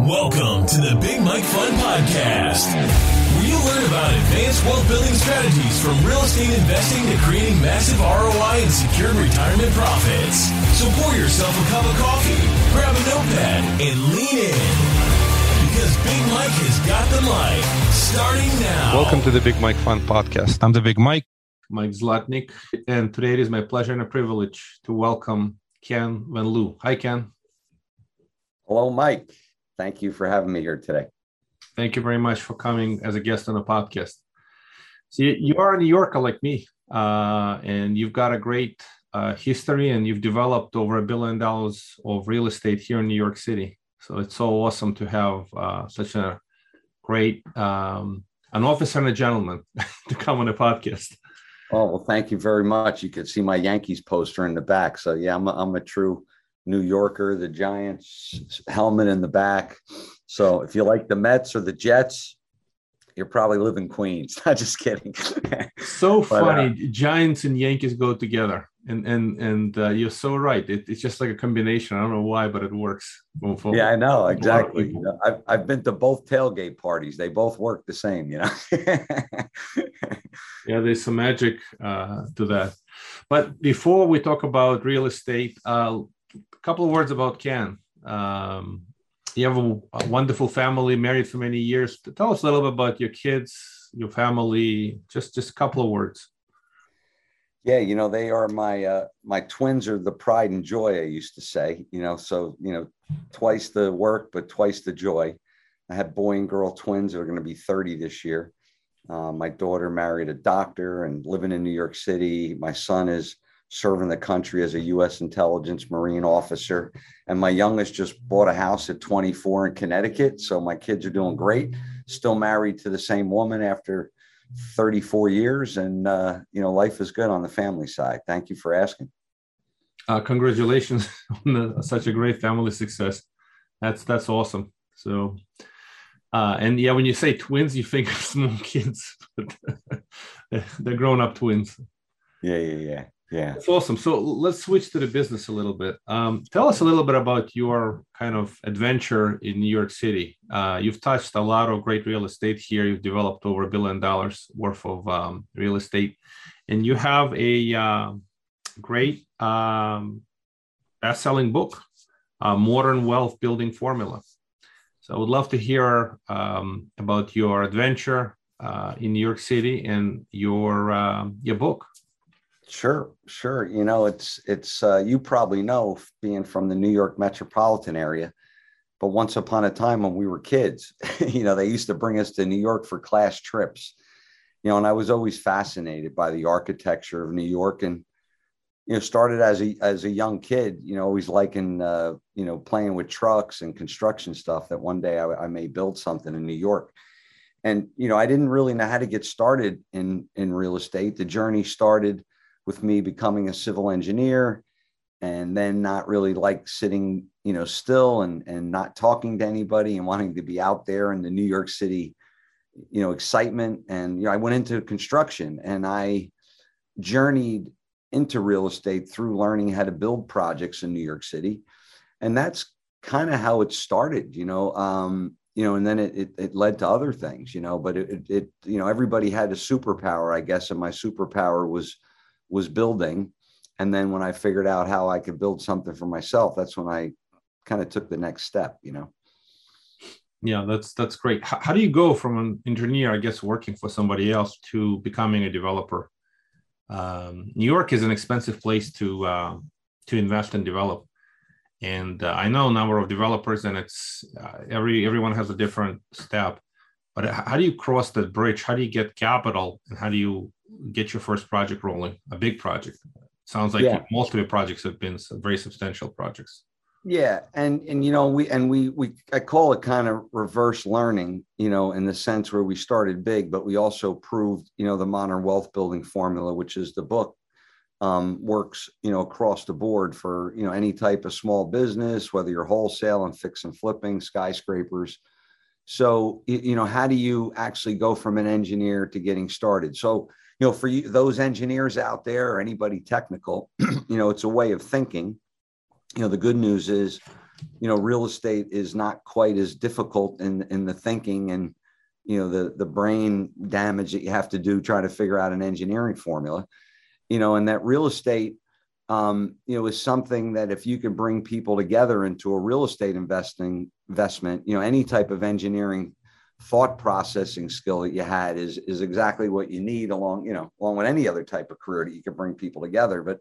Welcome to the Big Mike Fund Podcast, where you learn about advanced wealth building strategies from real estate investing to creating massive ROI and secured retirement profits. So pour yourself a cup of coffee, grab a notepad, and lean in. Because Big Mike has got the mic starting now. Welcome to the Big Mike Fund Podcast. I'm the Big Mike, Mike Zlotnik, and today it is my pleasure and a privilege to welcome Ken Van Liew. Hi, Ken. Hello, Mike. Thank you for having me here today. Thank you very much for coming as a guest on the podcast. So you are a New Yorker like me, uh, and you've got a great uh, history, and you've developed over a billion dollars of real estate here in New York City. So it's so awesome to have uh, such a great um, an officer and a gentleman to come on the podcast. Oh well, thank you very much. You can see my Yankees poster in the back. So yeah, I'm a, I'm a true New Yorker, the Giants helmet in the back. So if you like the Mets or the Jets, you're probably living Queens. Not just kidding. so but, funny, uh, Giants and Yankees go together, and and and uh, you're so right. It, it's just like a combination. I don't know why, but it works. Yeah, I know exactly. You know, I've I've been to both tailgate parties. They both work the same. You know. yeah, there's some magic uh, to that. But before we talk about real estate, uh, a couple of words about Ken. Um, you have a, a, wonderful family, married for many years. Tell us a little bit about your kids, your family. Just just a couple of words. Yeah, you know they are my uh, my twins are the pride and joy. I used to say, you know, so you know, twice the work, but twice the joy. I had boy and girl twins that are going to be 30 this year. Uh, my daughter married a doctor and living in New York City. My son is serving the country as a U.S. intelligence Marine officer. And my youngest just bought a house at 24 in Connecticut. So my kids are doing great. Still married to the same woman after 34 years. And, uh, you know, life is good on the family side. Thank you for asking. Uh, congratulations on the, such a great family success. That's, that's awesome. So, uh, and yeah, when you say twins, you think of small kids, but they're grown up twins. Yeah, yeah, yeah. Yeah. That's awesome. So let's switch to the business a little bit. Um, tell us a little bit about your kind of adventure in New York City. Uh, you've touched a lot of great real estate here. You've developed over a billion dollars worth of um, real estate, and you have a uh, great um, best-selling book, uh, "Modern Wealth Building Formula." So I would love to hear um, about your adventure uh, in New York City and your um, your book. Sure, sure. You know, it's it's uh, you probably know being from the New York metropolitan area, but once upon a time when we were kids, you know, they used to bring us to New York for class trips. You know, and I was always fascinated by the architecture of New York, and you know, started as a as a young kid. You know, always liking uh, you know playing with trucks and construction stuff. That one day I, I may build something in New York and you know i didn't really know how to get started in in real estate the journey started with me becoming a civil engineer and then not really like sitting you know still and and not talking to anybody and wanting to be out there in the new york city you know excitement. And you know i went into construction and i journeyed into real estate through learning how to build projects in new york city. And that's kind of how it started you know um you know and then it, it, it led to other things you know but it, it, it you know everybody had a superpower i guess and my superpower was was building. And then when I figured out how I could build something for myself, that's when I kind of took the next step, you know. Yeah, that's that's great. How, how do you go from an engineer, I guess, working for somebody else to becoming a developer? Um, New York is an expensive place to uh, to invest and develop, and uh, I know a number of developers, and it's uh, every everyone has a different step. But how do you cross that bridge? How do you get capital, and how do you get your first project rolling, a big project. Sounds like yeah. most of your projects have been very substantial projects. Yeah, and and you know we and we we I call it kind of reverse learning, you know, in the sense where we started big, but we also proved, you know, the modern wealth building formula, which is the book, um, works, you know, across the board for you know any type of small business, whether you're wholesale and fix and flipping, skyscrapers. So you know, how do you actually go from an engineer to getting started? So you know, for you, those engineers out there or anybody technical, you know, it's a way of thinking. You know, the good news is you know, real estate is not quite as difficult in in the thinking and you know the the brain damage that you have to do trying to figure out an engineering formula. You know, and that real estate um, you know, is something that if you can bring people together into a real estate investing investment, you know, any type of engineering thought processing skill that you had is is exactly what you need along, you know, along with any other type of career that you can bring people together. But,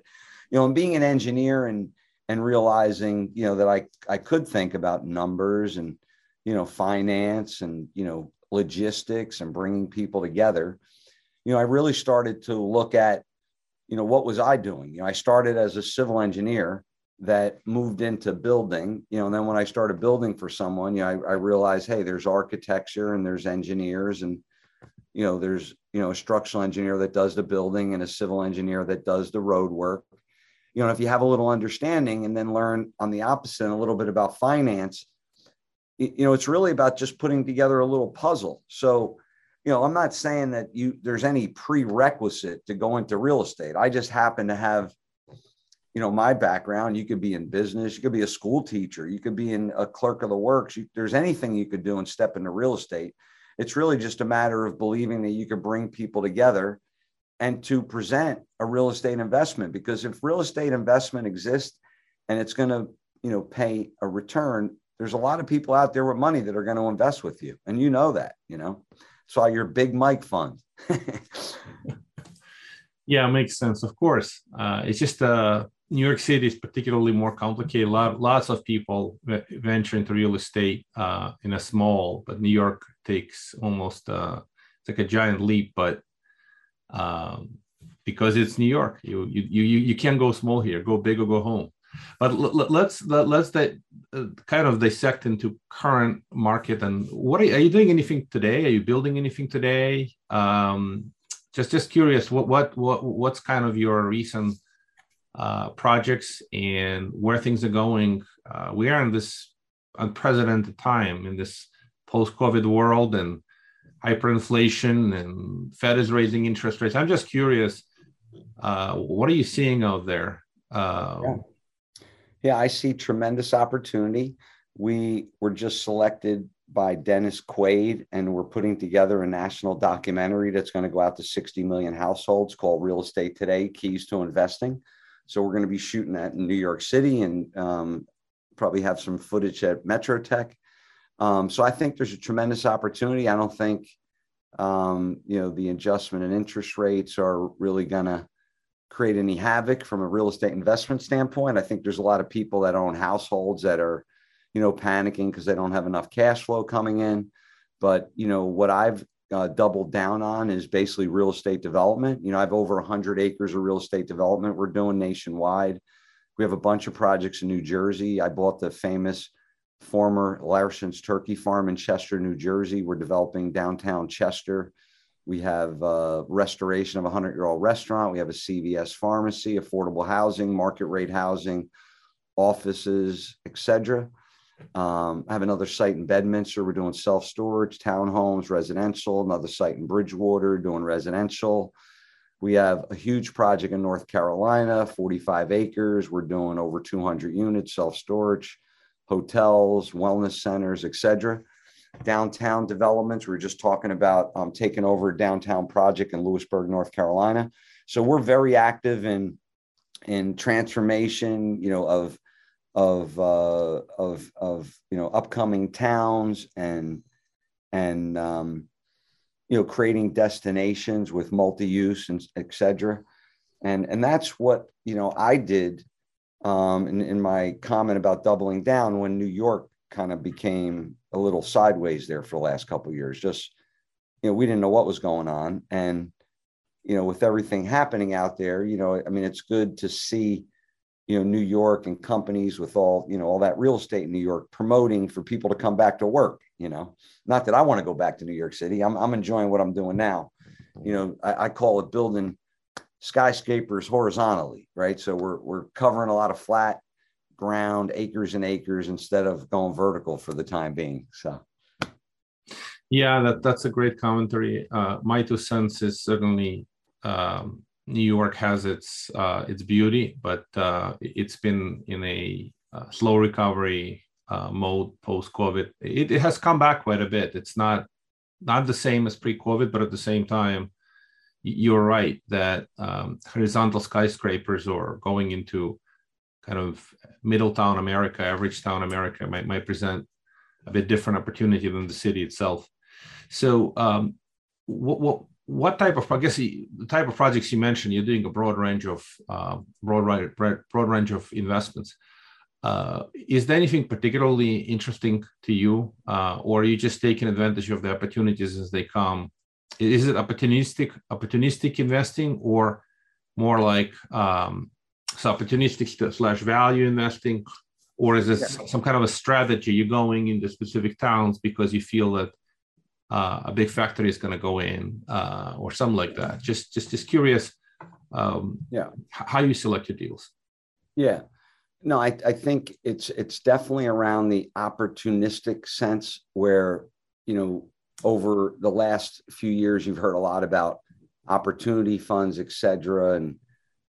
you know, and being an engineer and and realizing, you know, that I I could think about numbers and, you know, finance and, you know, logistics and bringing people together, you know, I really started to look at you know, what was I doing? You know, I started as a civil engineer that moved into building, you know, and then when I started building for someone, you know, I, I realized, hey, there's architecture and there's engineers and, you know, there's, you know, a structural engineer that does the building and a civil engineer that does the road work. You know, if you have a little understanding and then learn on the opposite a little bit about finance, you know, it's really about just putting together a little puzzle. So, you know, I'm not saying that you there's any prerequisite to go into real estate. I just happen to have, you know, my background. You could be in business, you could be a school teacher, you could be in a clerk of the works. You, there's anything you could do and step into real estate. It's really just a matter of believing that you could bring people together and to present a real estate investment. Because if real estate investment exists and it's going to, you know, pay a return, there's a lot of people out there with money that are going to invest with you, and you know that, you know saw your big Mike fund. yeah, makes sense. Of course, uh, it's just uh, New York City is particularly more complicated. Lot, lots of people venture into real estate uh, in a small, but New York takes almost uh, it's like a giant leap. But um, because it's New York, you you you you can't go small here. Go big or go home. But let's let's that uh, kind of dissect into current market and what are you, are you, doing anything today? Are you building anything today? Um, just just curious, what what what what's kind of your recent uh, projects and where things are going? Uh, we are in this unprecedented time in this post-COVID world and hyperinflation and Fed is raising interest rates. I'm just curious, uh, what are you seeing out there? Uh, yeah. Yeah, I see tremendous opportunity. We were just selected by Dennis Quaid, and we're putting together a national documentary that's going to go out to 60 million households called Real Estate Today Keys to Investing. So we're going to be shooting that in New York City and um, probably have some footage at Metro Tech. Um, so I think there's a tremendous opportunity. I don't think um, you know the adjustment in interest rates are really going to create any havoc from a real estate investment standpoint. I think there's a lot of people that own households that are, you know, panicking because they don't have enough cash flow coming in. But, you know, what I've uh, doubled down on is basically real estate development. You know, I have over 100 acres of real estate development we're doing nationwide. We have a bunch of projects in New Jersey. I bought the famous former Larison's Turkey Farm in Chester, New Jersey. We're developing downtown Chester we have restoration of a 100 year old restaurant. We have a CVS pharmacy, affordable housing, market rate housing, offices, etc. Um, I have another site in Bedminster. We're doing self storage, townhomes, residential. Another site in Bridgewater doing residential. We have a huge project in North Carolina, 45 acres. We're doing over 200 units, self storage, hotels, wellness centers, etc downtown developments. We were just talking about um, taking over a downtown project in Louisburg, North Carolina. So we're very active in in transformation, you know, of of uh, of of you know upcoming towns and and um, you know creating destinations with multi-use and etc. And and that's what you know I did um, in, in my comment about doubling down when New York kind of became a little sideways there for the last couple years. Just you know, we didn't know what was going on, and you know, with everything happening out there, you know, I mean, it's good to see you know New York and companies with all you know all that real estate in New York promoting for people to come back to work. You know, not that I want to go back to New York City. I'm I'm enjoying what I'm doing now. You know, I, I call it building skyscrapers horizontally, right? So we're we're covering a lot of flat ground, acres and acres, instead of going vertical for the time being. So. Yeah, that, that's a great commentary. Uh, my two cents is certainly um, New York has its uh, its beauty, but uh, it's been in a uh, slow recovery uh, mode post COVID. It, it, has come back quite a bit. It's not not the same as pre-COVID, but at the same time, you're right that um, horizontal skyscrapers or going into kind of middle town America, average town America might, might present a bit different opportunity than the city itself. So, um, what, what what type of I guess the type of projects you mentioned, you're doing a broad range of uh, broad broad range of investments. Uh, is there anything particularly interesting to you, uh, or are you just taking advantage of the opportunities as they come? Is it opportunistic opportunistic investing, or more like um, so opportunistic slash value investing, or is this yeah. some kind of a strategy? You're going into specific towns because you feel that uh, a big factory is going to go in, uh, or something like that. Just just just curious, um, yeah, how you select your deals. Yeah, no, I, I think it's it's definitely around the opportunistic sense where you know over the last few years you've heard a lot about opportunity funds, et cetera, and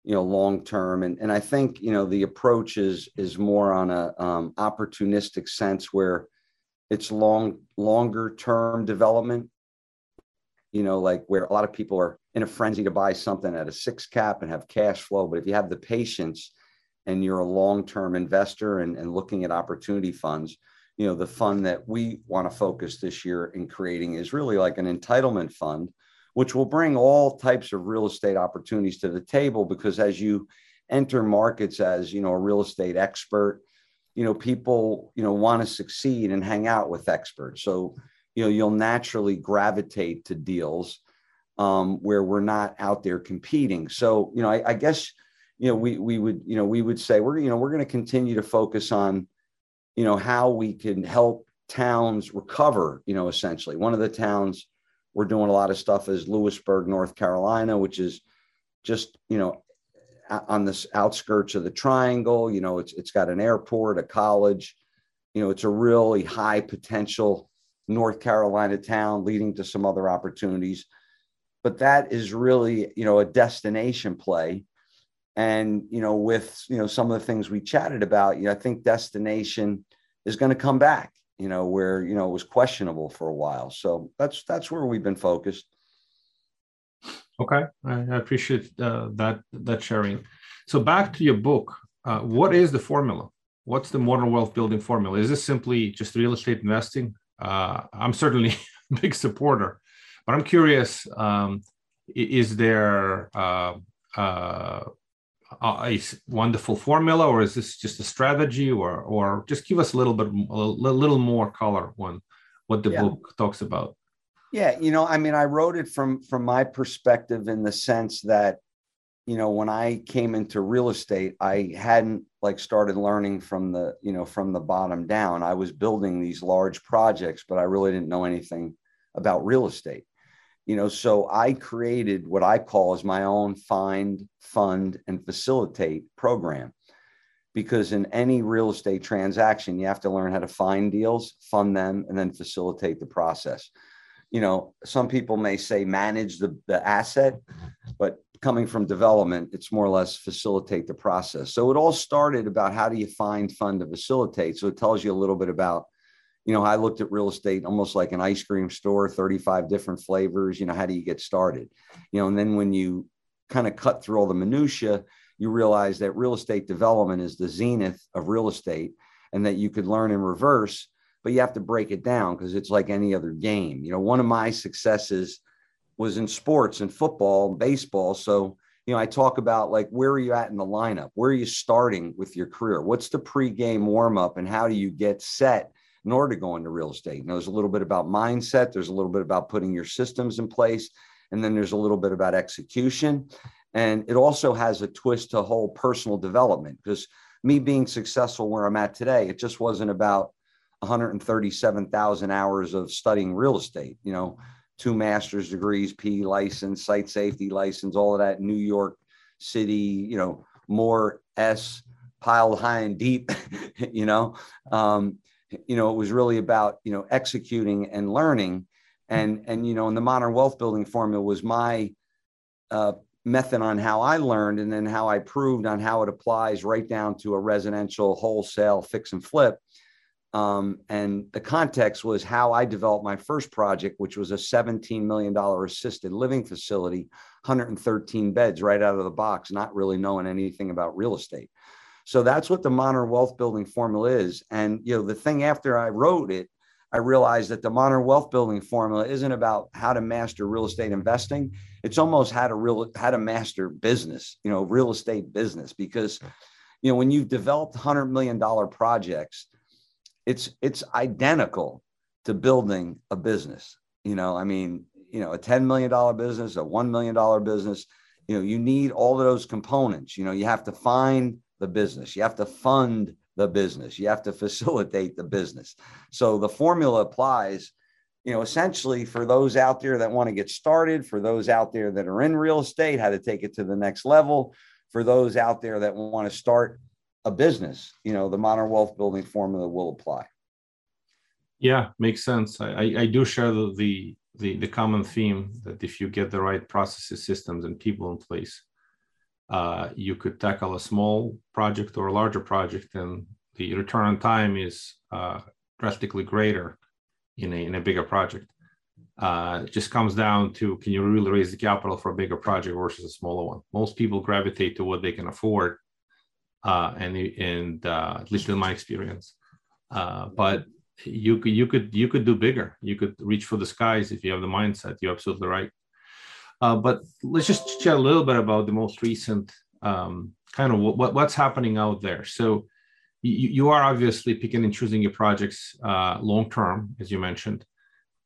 you know long term and and I think you know the approach is is more on a um, opportunistic sense where it's long longer term development. You know like where a lot of people are in a frenzy to buy something at a six cap and have cash flow but if you have the patience and you're a long-term investor and, and looking at opportunity funds, you know, the fund that we want to focus this year in creating is really like an entitlement fund, which will bring all types of real estate opportunities to the table because as you enter markets as, you know, a real estate expert, you know, people, you know, want to succeed and hang out with experts. So, you know, you'll naturally gravitate to deals um, where we're not out there competing. So, you know, I, I guess you know, we we would you know we would say we're you know we're going to continue to focus on, you know, how we can help towns recover. You know, essentially, one of the towns we're doing a lot of stuff is Louisburg, North Carolina, which is just you know on the outskirts of the triangle. You know, it's it's got an airport, a college. You know, it's a really high potential North Carolina town, leading to some other opportunities. But that is really you know a destination play and you know with you know some of the things we chatted about you know i think destination is going to come back you know where you know it was questionable for a while so that's that's where we've been focused okay i appreciate uh, that that sharing so back to your book uh, what is the formula what's the modern wealth building formula is this simply just real estate investing uh, i'm certainly a big supporter but i'm curious um, is there uh, uh, a wonderful formula, or is this just a strategy, or or just give us a little bit a little more color on what the yeah. book talks about? Yeah, you know, I mean, I wrote it from from my perspective in the sense that, you know, when I came into real estate, I hadn't like started learning from the you know from the bottom down. I was building these large projects, but I really didn't know anything about real estate. You know so i created what i call as my own find fund and facilitate program. Because in any real estate transaction you have to learn how to find deals fund them and then facilitate the process you know some people may say manage the, the asset but coming from development it's more or less facilitate the process so it all started about how do you find fund to facilitate so it tells you a little bit about you know, I looked at real estate almost like an ice cream store, 35 different flavors. You know, how do you get started? You know, and then when you kind of cut through all the minutia, you realize that real estate development is the zenith of real estate and that you could learn in reverse, but you have to break it down because it's like any other game. You know, one of my successes was in sports and football and baseball. So, you know, I talk about like where are you at in the lineup? Where are you starting with your career? What's the pregame warm up and how do you get set in order to go into real estate. You know, there's a little bit about mindset, there's a little bit about putting your systems in place, and then there's a little bit about execution. And it also has a twist to whole personal development because me being successful where I'm at today, it just wasn't about 137,000 hours of studying real estate, you know, two master's degrees, P license, site safety license, all of that, New York City, you know, more S piled high and deep, you know. Um, you know, it was really about, you know, executing and learning. And, and, you know, and the modern wealth building formula was my uh, method on how I learned and then how I proved on how it applies right down to a residential wholesale fix and flip. Um, and the context was how I developed my first project, which was a $17 million assisted living facility, 113 beds right out of the box, not really knowing anything about real estate. So that's what the modern wealth building formula is. And you know, the thing after I wrote it, I realized that the modern wealth building formula isn't about how to master real estate investing. It's almost how to real how to master business, you know, real estate business. Because, you know, when you've developed hundred million dollar projects, it's it's identical to building a business. You know, I mean, you know, a $10 million business, a $1 million business, you know, you need all of those components. You know, you have to find the business, you have to fund the business, you have to facilitate the business. So the formula applies, you know, essentially for those out there that want to get started, for those out there that are in real estate, how to take it to the next level, for those out there that want to start a business, you know, the modern wealth building formula will apply. Yeah, makes sense. I, I, do share the, the, the the common theme that if you get the right processes, systems, and people in place, uh, you could tackle a small project or a larger project, and the return on time is uh, drastically greater in a in a bigger project. Uh, it just comes down to can you really raise the capital for a bigger project versus a smaller one? Most people gravitate to what they can afford, uh, and and uh, at least in my experience. Uh, but you could you could you could do bigger. You could reach for the skies if you have the mindset. You're absolutely right. Uh, but let's just chat a little bit about the most recent um, kind of what, what's happening out there. So you, you are obviously picking and choosing your projects uh, long term, as you mentioned,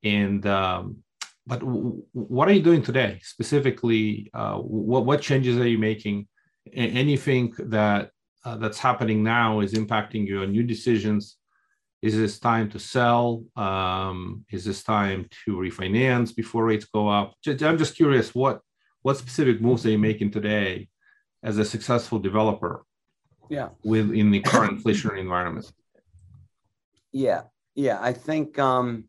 and um, but w- what are you doing today specifically? Uh, what what changes are you making? anything that uh, that's happening now is impacting your new decisions is this time to sell? Um, is this time to refinance before rates go up? I'm just curious what what specific moves are you making today as a successful developer? Yeah, within the current inflationary environment. Yeah, yeah, I think um,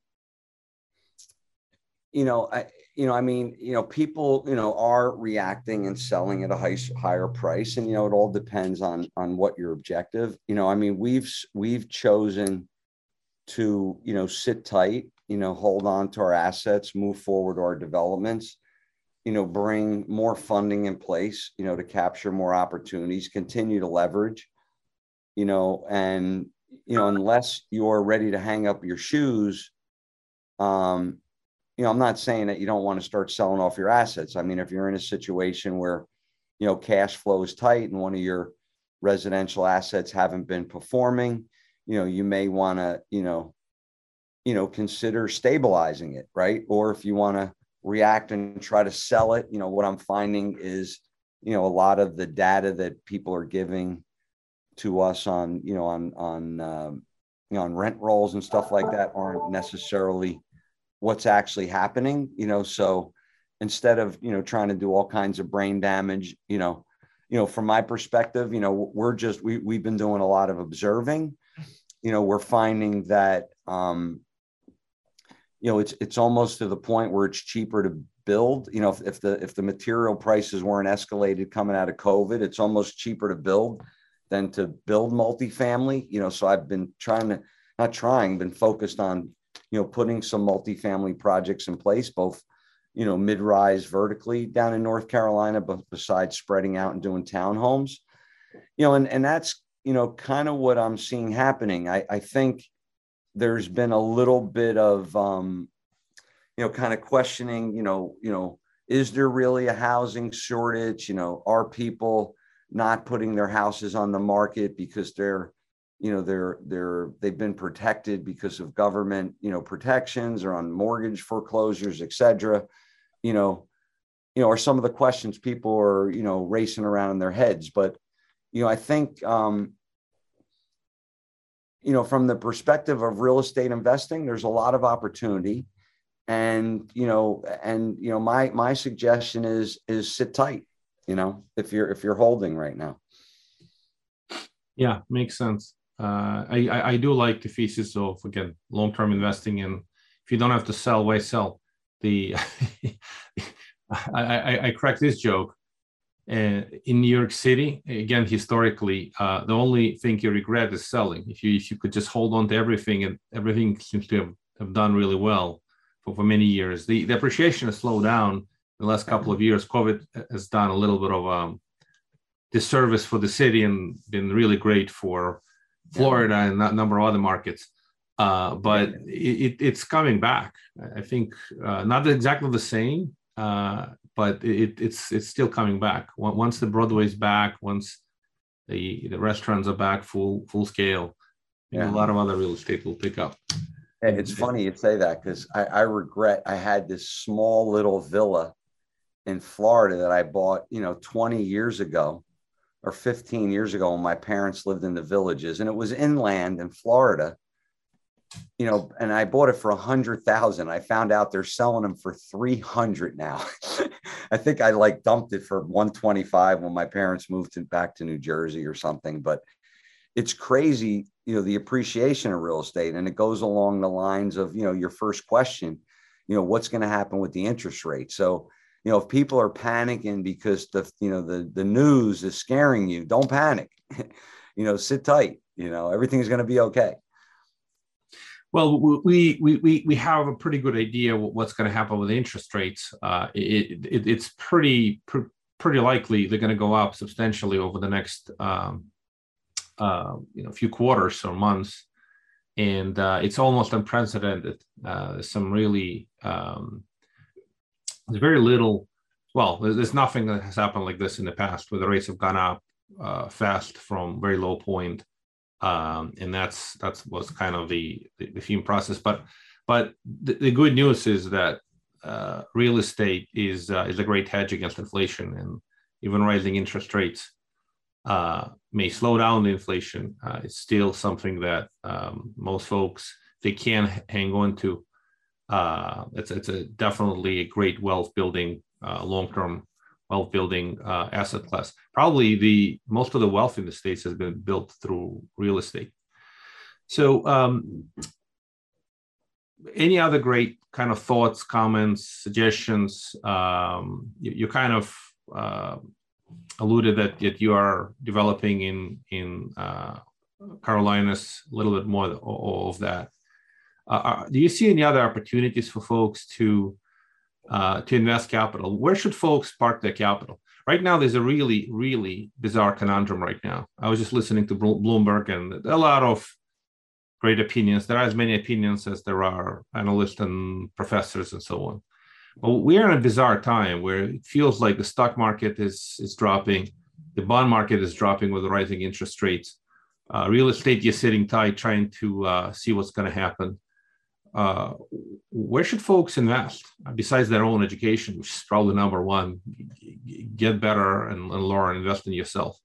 you know, I you know, I mean, you know, people, you know, are reacting and selling at a high, higher price, and you know, it all depends on on what your objective. You know, I mean, we've we've chosen to you know sit tight you know hold on to our assets move forward our developments you know bring more funding in place you know to capture more opportunities continue to leverage you know and you know unless you're ready to hang up your shoes um you know i'm not saying that you don't want to start selling off your assets. I mean if you're in a situation where you know cash flow is tight and one of your residential assets haven't been performing you know you may want to you know you know consider stabilizing it right? Or if you want to react and try to sell it you know what i'm finding is you know a lot of the data that people are giving to us on you know on on um, you know on rent rolls and stuff like that aren't necessarily what's actually happening you know so instead of you know trying to do all kinds of brain damage you know you know from my perspective you know we're just we, we've been doing a lot of observing you know, we're finding that, um, you know, it's it's almost to the point where it's cheaper to build. You know, if, if the if the material prices weren't escalated coming out of COVID, it's almost cheaper to build than to build multifamily. You know, so I've been trying to not trying, been focused on you know putting some multifamily projects in place, both you know mid-rise vertically down in North Carolina, but besides spreading out and doing townhomes. You know, and and that's you know, kind of what I'm seeing happening. I, I think there's been a little bit of, um, you know, kind of questioning, you know, you know, is there really a housing shortage? You know, are people not putting their houses on the market because they're, you know, they're they're they've been protected because of government, you know, protections or on mortgage foreclosures, et cetera. You know, you know, are some of the questions people are, you know, racing around in their heads. But you know, I think, um, you know, from the perspective of real estate investing, there's a lot of opportunity, and you know, and you know, my my suggestion is is sit tight. You know, if you're if you're holding right now. Yeah, makes sense. Uh, I, I, do like the thesis of again long term investing, and if you don't have to sell, why sell? The I, I I crack this joke And in New York City, again, historically, uh, the only thing you regret is selling. If you if you could just hold on to everything, and everything seems to have, have done really well for, for many years. The, the appreciation has slowed down the last couple of years. COVID has done a little bit of um, disservice for the city and been really great for Florida and a number of other markets. Uh, but it, it's coming back. I think uh, not exactly the same, uh, but it, it's it's still coming back. Once the Broadway's back, once the the restaurants are back full full scale, yeah. a lot of other real estate will pick up. And It's funny you say that because I, I regret I had this small little villa in Florida that I bought, you know, 20 years ago or 15 years ago when my parents lived in the villages and it was inland in Florida you know, and I bought it for a hundred thousand. I found out they're selling them for 300 now. I think I like dumped it for 125 when my parents moved to, back to New Jersey or something, but it's crazy, you know, the appreciation of real estate. And it goes along the lines of, you know, your first question, you know, what's going to happen with the interest rate? So, you know, if people are panicking because the, you know, the, the news is scaring you, don't panic, you know, sit tight, you know, everything's going to be okay. Well, we we we we have a pretty good idea what's going to happen with interest rates. Uh, it, it, it's pretty pr- pretty likely they're going to go up substantially over the next um, uh, you know few quarters or months, and uh, it's almost unprecedented. Uh, some really um, there's very little. Well, there's, nothing that has happened like this in the past, where the rates have gone up uh, fast from very low point um, and that's that's was kind of the the, the theme process. But but the, the good news is that uh, real estate is uh, is a great hedge against inflation, and even rising interest rates uh, may slow down the inflation. Uh, it's still something that um, most folks they can hang on to. Uh, it's it's a definitely a great wealth building uh, long term wealth building uh, asset class. Probably the most of the wealth in the states has been built through real estate. So, um, any other great kind of thoughts, comments, suggestions? Um, you, you, kind of uh, alluded that, that you are developing in in uh, Carolinas a little bit more of that. Uh, uh, do you see any other opportunities for folks to uh, to invest capital. Where should folks park their capital? Right now, there's a really, really bizarre conundrum right now. I was just listening to Bloomberg and a lot of great opinions. There are as many opinions as there are analysts and professors and so on. But we are in a bizarre time where it feels like the stock market is, is dropping, the bond market is dropping with the rising interest rates. Uh, real estate, you're sitting tight trying to uh, see what's going to happen uh, where should folks invest besides their own education, which is probably number one? Get better and, and learn, invest in yourself.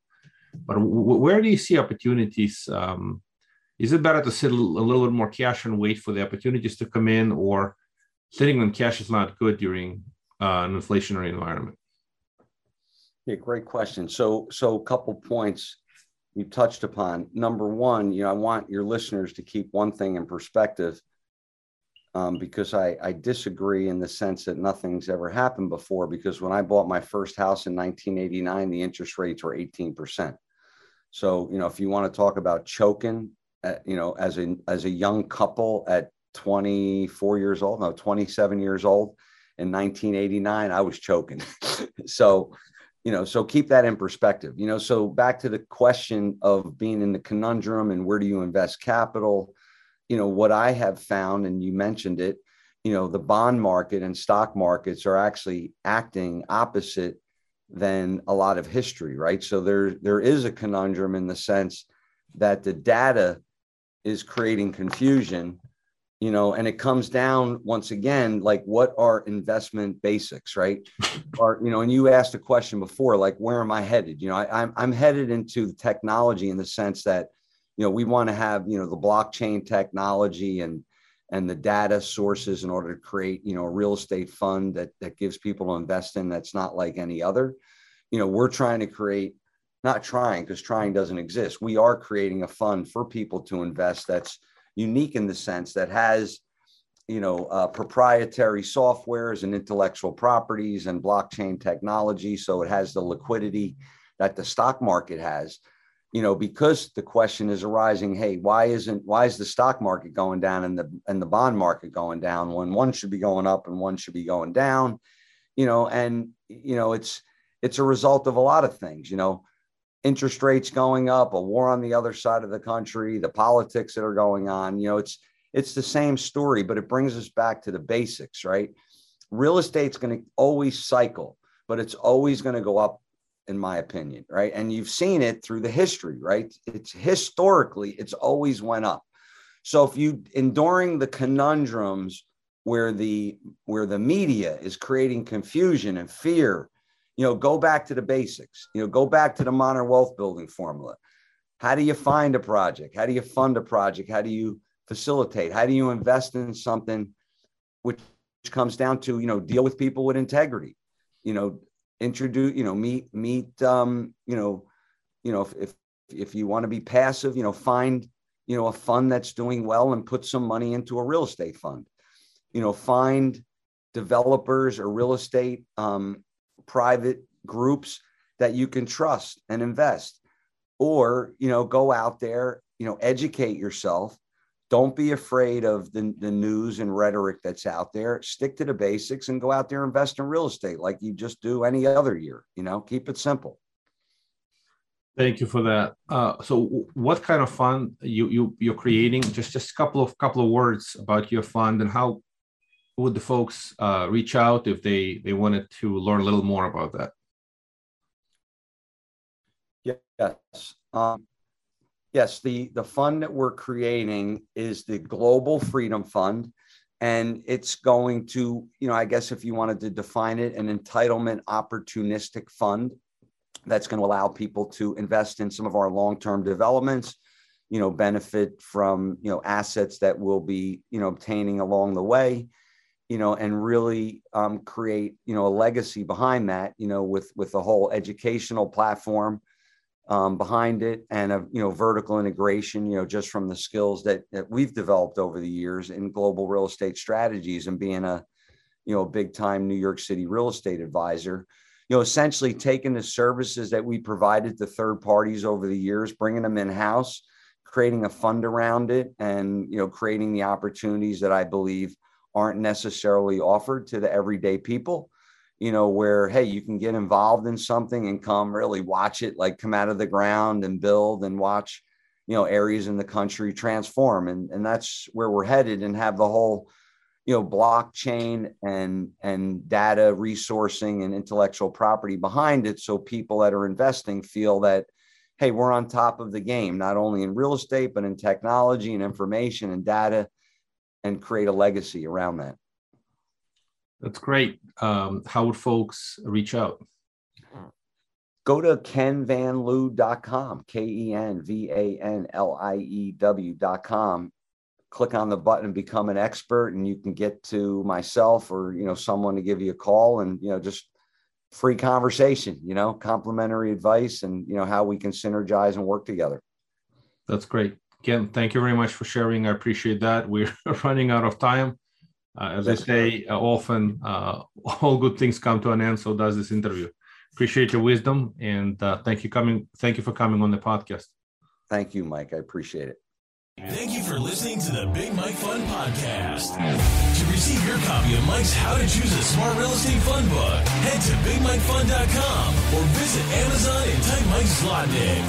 But w- where do you see opportunities? Um, is it better to sit a little bit more cash and wait for the opportunities to come in, or sitting on cash is not good during uh, an inflationary environment? Yeah, great question. So, so a couple points you touched upon. Number one, you know, I want your listeners to keep one thing in perspective um, because I, I disagree in the sense that nothing's ever happened before. Because when I bought my first house in 1989, the interest rates were 18%. So, you know, if you want to talk about choking, at, you know, as a as a young couple at 24 years old, no, 27 years old in 1989, I was choking. so, you know, so keep that in perspective. You know, so back to the question of being in the conundrum and where do you invest capital? You know what i have found and you mentioned it you know the bond market and stock markets are actually acting opposite than a lot of history right? So there there is a conundrum in the sense that the data is creating confusion you know and it comes down once again like what are investment basics right? Or you know and you asked a question before like where am i headed? You know I, I'm, I'm headed into technology in the sense that you know we want to have you know the blockchain technology and and the data sources in order to create you know a real estate fund that that gives people to invest in that's not like any other you know we're trying to create not trying because trying doesn't exist we are creating a fund for people to invest that's unique in the sense that has you know, uh, proprietary softwares and intellectual properties and blockchain technology. So it has the liquidity that the stock market has. You know, because the question is arising, hey, why isn't why is the stock market going down and the and the bond market going down when one should be going up and one should be going down? You know, and you know, it's it's a result of a lot of things. You know, interest rates going up, a war on the other side of the country, the politics that are going on. You know, it's it's the same story, but it brings us back to the basics, right? Real estate's going to always cycle, but it's always going to go up, in my opinion, right? And you've seen it through the history, right? It's historically, it's always went up. So if you enduring the conundrums where the where the media is creating confusion and fear, you know, go back to the basics. You know, go back to the modern wealth building formula. How do you find a project? How do you fund a project? How do you facilitate? How do you invest in something which comes down to, you know, deal with people with integrity, you know, introduce, you know, meet, meet, um, you know, you know, if, if, if you want to be passive, you know, find, you know, a fund that's doing well and put some money into a real estate fund, you know, find developers or real estate, um, private groups that you can trust and invest. Or, you know, go out there, you know, educate yourself don't be afraid of the, the news and rhetoric that's out there. Stick to the basics and go out there and invest in real estate like you just do any other year. You know, keep it simple. Thank you for that. Uh, so, what kind of fund you you you're creating? Just just a couple of couple of words about your fund and how would the folks uh, reach out if they they wanted to learn a little more about that? Yes. Um, yes, the, the fund that we're creating is the Global Freedom Fund. And it's going to, you know, I guess if you wanted to define it, an entitlement opportunistic fund that's going to allow people to invest in some of our long term developments, you know, benefit from, you know, assets that we'll be, you know, obtaining along the way you know, and really um, create, you know, a legacy behind that, you know, with with the whole educational platform, um, behind it and a you know vertical integration you know just from the skills that, that we've developed over the years in global real estate strategies and being a you know big time new york city real estate advisor. You know essentially taking the services that we provided to third parties over the years bringing them in house creating a fund around it and you know creating the opportunities that i believe aren't necessarily offered to the everyday people you know, where, hey, you can get involved in something and come really watch it like come out of the ground and build and watch, you know, areas in the country transform. And, and that's where we're headed and have the whole, you know, blockchain and, and data resourcing and intellectual property behind it. So people that are investing feel that, hey, we're on top of the game, not only in real estate, but in technology and information and data and create a legacy around that. That's great. Um, how would folks reach out? Go to kenvanliew.com, K E N V A N L I E W.com. Click on the button become an expert, and you can get to myself or you know someone to give you a call and you know just free conversation, you know, complimentary advice, and you know how we can synergize and work together. That's great. Again, thank you very much for sharing. I appreciate that. We're running out of time. Uh, as I say uh, often, uh, all good things come to an end. So does this interview. Appreciate your wisdom and uh, thank you coming. Thank you for coming on the podcast. Thank you, Mike. I appreciate it. Thank you for listening to the Big Mike Fund Podcast. To receive your copy of Mike's How to Choose a Smart Real Estate Fund book, head to BigMikeFund.com or visit Amazon and type Mike's slot name.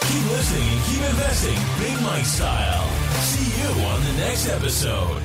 Keep listening and keep investing Big Mike style. See you on the next episode.